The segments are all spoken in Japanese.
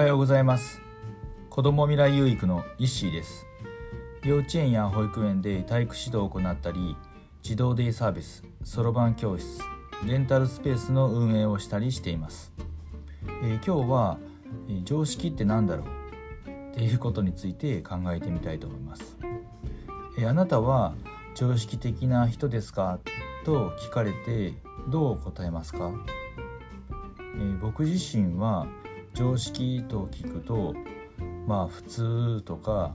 はようございます。子ども未来有育のイッシーです。幼稚園や保育園で体育指導を行ったり児童デイサービスそろばん教室レンタルスペースの運営をしたりしています、えー、今日は、えー、常識って何だろう？っていうことについて考えてみたいと思います、えー、あなたは常識的な人ですか？と聞かれてどう答えますか、え僕自身は常識と聞くとまあ普通とか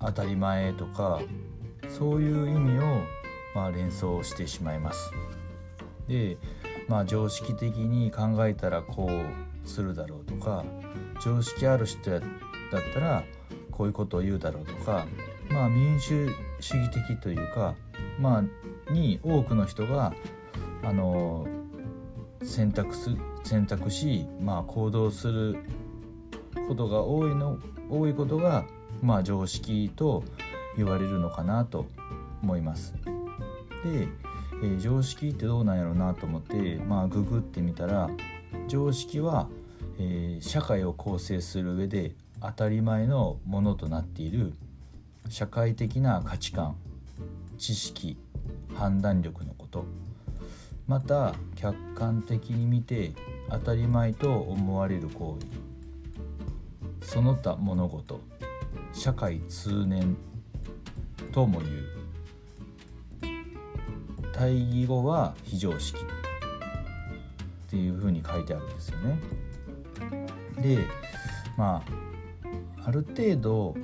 当たり前とかそういう意味をまあ連想してしまいます。でまあ常識的に考えたらこうするだろうとか常識ある人だったらこういうことを言うだろうとかまあ民主主義的というかまあに多くの人があの選択す選択し、まあ、行動することが多いの多いことが、まあ、常識と言われるのかなと思います。で、えー、常識ってどうなんやろうなと思って、まあ、ググってみたら常識は、えー、社会を構成する上で当たり前のものとなっている社会的な価値観知識判断力のことまた客観的に見て当たり前と思われる行為その他物事社会通念とも言う対義語は非常識っていうふうに書いてあるんですよね。でまあある程度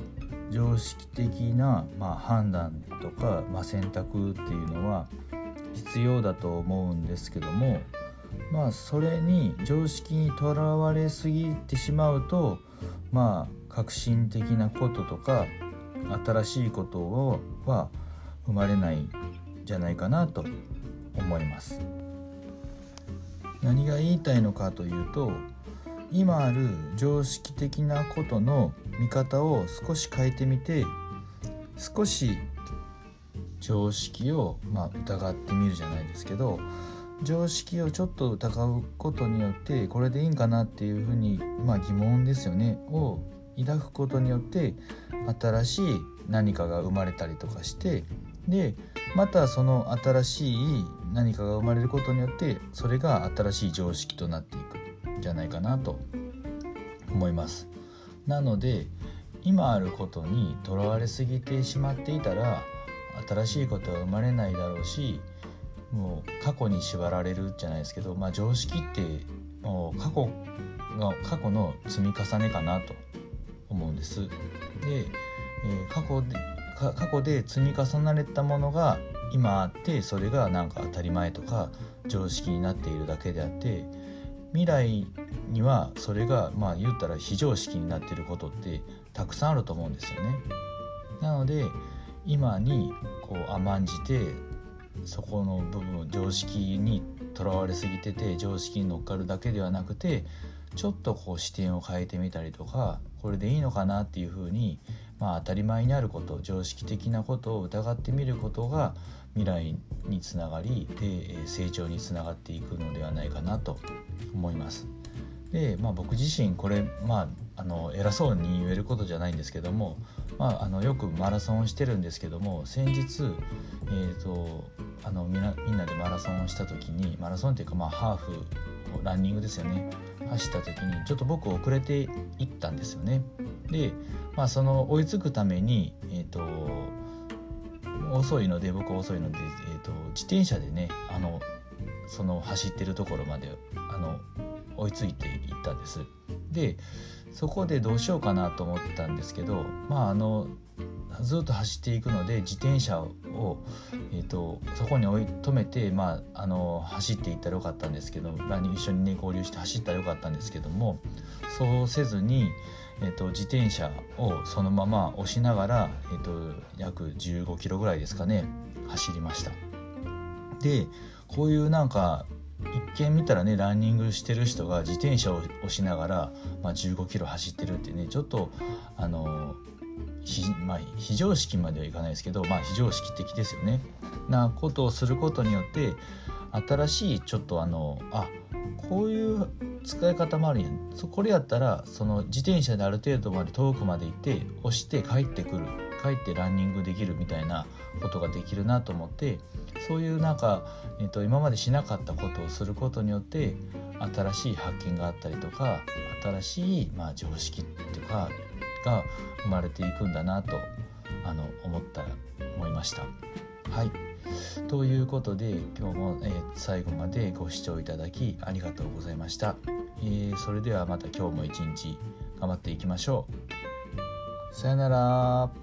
常識的な、まあ、判断とか、まあ、選択っていうのは必要だと思うんですけどもまあそれに常識にとらわれすぎてしまうとまあ革新的なこととか新しいことをは生まれないんじゃないかなと思います。何が言いたいのかというと今ある常識的なことの見方を少し変えてみて少し常識をまあ疑ってみるじゃないですけど常識をちょっと疑うことによってこれでいいんかなっていうふうに、まあ、疑問ですよねを抱くことによって新しい何かが生まれたりとかしてでまたその新しい何かが生まれることによってそれが新しい常識となっていくんじゃないかなと思います。なので今あることにとらわれすぎてしまっていたら新しいことは生まれないだろうしもう過去に縛られるじゃないですけど、まあ、常識ってもう過去の過去の積み重ねかなと思うんです。で、えー、過去で過去で積み重なれたものが今あってそれがなんか当たり前とか常識になっているだけであって未来にはそれがまあ言ったら非常識になっていることってたくさんあると思うんですよね。なので今にこう甘んじてそこの部分常識にとらわれすぎてて常識に乗っかるだけではなくてちょっとこう視点を変えてみたりとかこれでいいのかなっていうふうに、まあ、当たり前にあること常識的なことを疑ってみることが未来につながりで成長につながっていくのではないかなと思います。で、まあ、僕自身これ、まあ、あの偉そうに言えることじゃないんですけども、まあ、あのよくマラソンをしてるんですけども先日、えーと、あのみんなみんなでマラソンをした時にマラソンっていうか、まあ、ハーフランニングですよね走った時にちょっと僕遅れていったんですよね。で、まあ、その追いつくために、えーと、遅いので僕遅いので、えーと自転車でねあのその走ってるところまであの追いついていったんです。でそこでどうしようかなと思ったんですけどまああのずっと走っていくので自転車を、えーと、そこに置い止めて、まあ、あの走っていったらよかったんですけど一緒にね合流して走ったらよかったんですけどもそうせずに、えーと、自転車をそのまま押しながら、えーと約15キロぐらいですかね走りました。でこういうなんか一見見たらねランニングしてる人が自転車を押しながら、まあ、15キロ走ってるってねちょっとあのひ、まあ、非常識まではいかないですけど、まあ、非常識的ですよね。なことをすることによって新しいちょっとあのあこういう使い方もあるやんやこれやったらその自転車である程度まで遠くまで行って押して帰ってくる帰ってランニングできるみたいなことができるなと思ってそういうなんか、えー、と今までしなかったことをすることによって新しい発見があったりとか新しい、まあ、常識とかが生まれていくんだなとあの思ったら思いました。はい。ということで今日も、えー、最後までご視聴いただきありがとうございました、えー、それではまた今日も一日頑張っていきましょう。さよなら。